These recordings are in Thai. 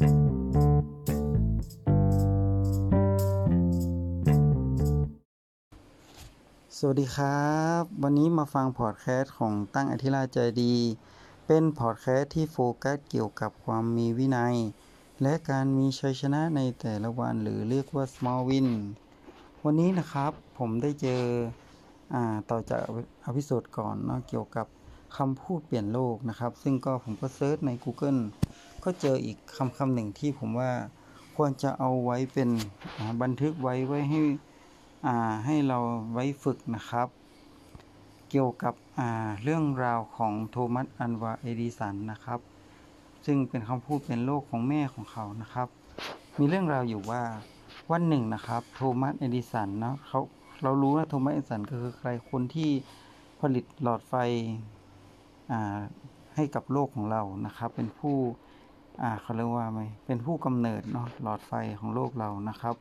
สวัสดีครับ วันนี้มาฟังพอดแคสต์ของตั้งอธิราใจดี เป็นพอดแคสต์ที่โฟกัสเกี่ยวกับความมีวินัย และการมีชัยชนะในแต่ละวันหรือเรียกว่า small win วันนี้นะครับผมได้เจอต่อจาก episode ก่อนเนาะเกี่ยวกับคำพูดเปลี่ยนโลกนะครับ ซึ่งก็ผมก็ search ใน Google ก็เจออีกคำคำหนึ่งที่ผมว่าควรจะเอาไว้เป็นบันทึกไว้ไว้ให้ให้เราไว้ฝึกนะครับ เกี่ยวกับเรื่องราวของโทมัสอัลวาเอดิสันนะครับ ซึ่งเป็นคำพูดเปลี่ยนโลกของแม่ของเขานะครับ มีเรื่องราวอยู่ว่าวันหนึ่งนะครับ โทมัสเอดิสันนะเขาเรารู้ว่าโทมัสเอดิสันก็คือใครคนที่ผลิตหลอดไฟให้กับโลกของเรานะครับ เป็นผู้ เขาเรียกว่าไหมเป็นผู้กำเนิดเนาะหลอดไฟของโลกเรานะครับ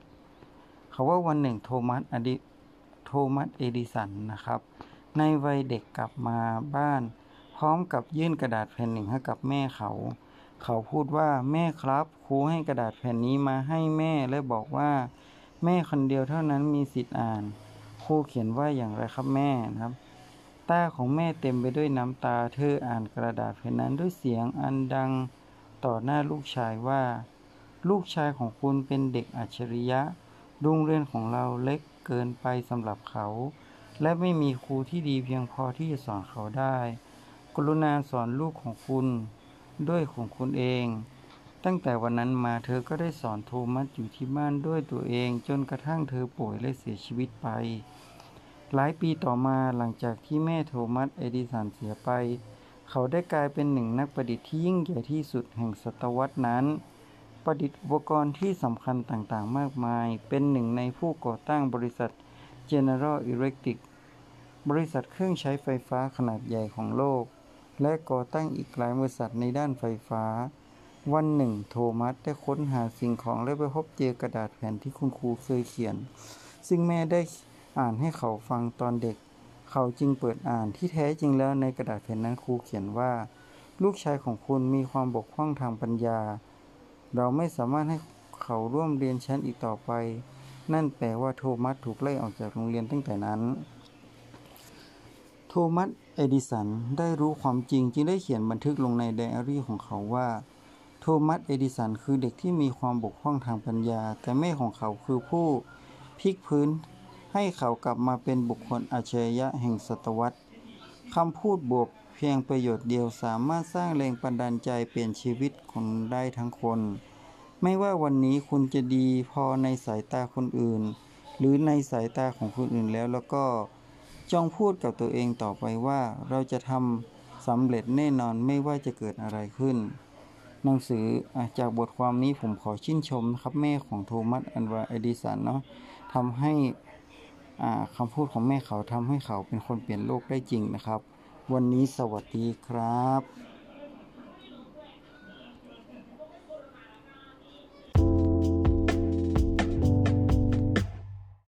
เขาว่าวันหนึ่งโทมัสอดิโทมัสเอดิสันนะครับ ในวัยเด็กกลับมาบ้าน พร้อมกับยื่นกระดาษแผ่นหนึ่งให้กับแม่เขา เขาพูดว่าแม่ครับครูให้กระดาษแผ่นนี้มาให้แม่และบอกว่า แม่คนเดียวเท่านั้นมีสิทธิ์อ่านครูเขียนว่าอย่างไรครับแม่นะครับตาของแม่เต็มไปด้วยน้ำตา เธออ่านกระดาษแผ่นนั้นด้วยเสียงอันดัง ต่อหน้าลูกชายว่า ลูกชายของคุณเป็นเด็กอัจฉริยะ โรงเรียนของเราเล็กเกินไปสำหรับเขา และไม่มีครูที่ดีเพียงพอที่จะสอนเขาได้ กรุณาสอนลูกของคุณ ด้วยของคุณเอง ตั้งแต่วันนั้นมาเธอก็ได้สอนโทมัสอยู่ที่บ้านด้วยตัวเอง จนกระทั่งเธอป่วยและเสียชีวิตไป หลายปีต่อมาหลังจากที่แม่โทมัสเอดิสันเสียไป เขาได้กลายเป็นหนึ่งนักประดิษฐ์ที่ยิ่งใหญ่ที่สุดแห่งศตวรรษนั้น ประดิษฐ์อุปกรณ์ที่สำคัญต่างๆ มากมาย เป็นหนึ่งในผู้ก่อตั้งบริษัท General Electric บริษัทเครื่องใช้ไฟฟ้าขนาดใหญ่ของโลก และก่อตั้งอีกหลายบริษัทในด้านไฟฟ้า วันหนึ่ง โทมัสได้ค้นหาสิ่งของและไปพบเจอกระดาษแผ่นที่คุณครูเคยเขียน ซึ่งแม่ได้อ่านให้เขาฟังตอนเด็ก เขาจึงเปิดอ่านที่แท้จริงแล้วในกระดาษแผ่นนั้นครูเขียนว่า ลูกชายของคุณมีความบกพร่องทางปัญญา เราไม่สามารถให้เขาร่วมเรียนชั้นอีกต่อไป นั่นแปลว่าโทมัสถูกไล่ออกจากโรงเรียนตั้งแต่นั้น โทมัสเอดิสันได้รู้ความจริงจึงได้เขียนบันทึกลงในไดอารี่ของเขาว่า โทมัสเอดิสันคือเด็กที่มีความบกพร่องทางปัญญา แต่แม่ของเขาคือผู้พลิกฟื้น ให้เขากลับมาเป็นบุคคลอัจฉริยะแห่งศตวรรษคำพูดบวกเพียงประโยชน์เดียวสามารถสร้างแรงบันดาลใจเปลี่ยนชีวิตคนได้ทั้งคน ไม่ว่าวันนี้คุณจะดีพอในสายตาคนอื่น หรือในสายตาของคนอื่นแล้วแล้วก็จงพูดกับตัวเองต่อไปว่าเราจะทำสำเร็จแน่นอนไม่ว่าจะเกิดอะไรขึ้น หนังสือจากบทความนี้ผมขอชื่นชมนะครับแม่ของโทมัสอันวาเอดิสันเนาะทำให้ คำพูดของแม่เขาทำให้เขาเป็นคนเปลี่ยนโลกได้จริงนะครับ วันนี้สวัสดีครับ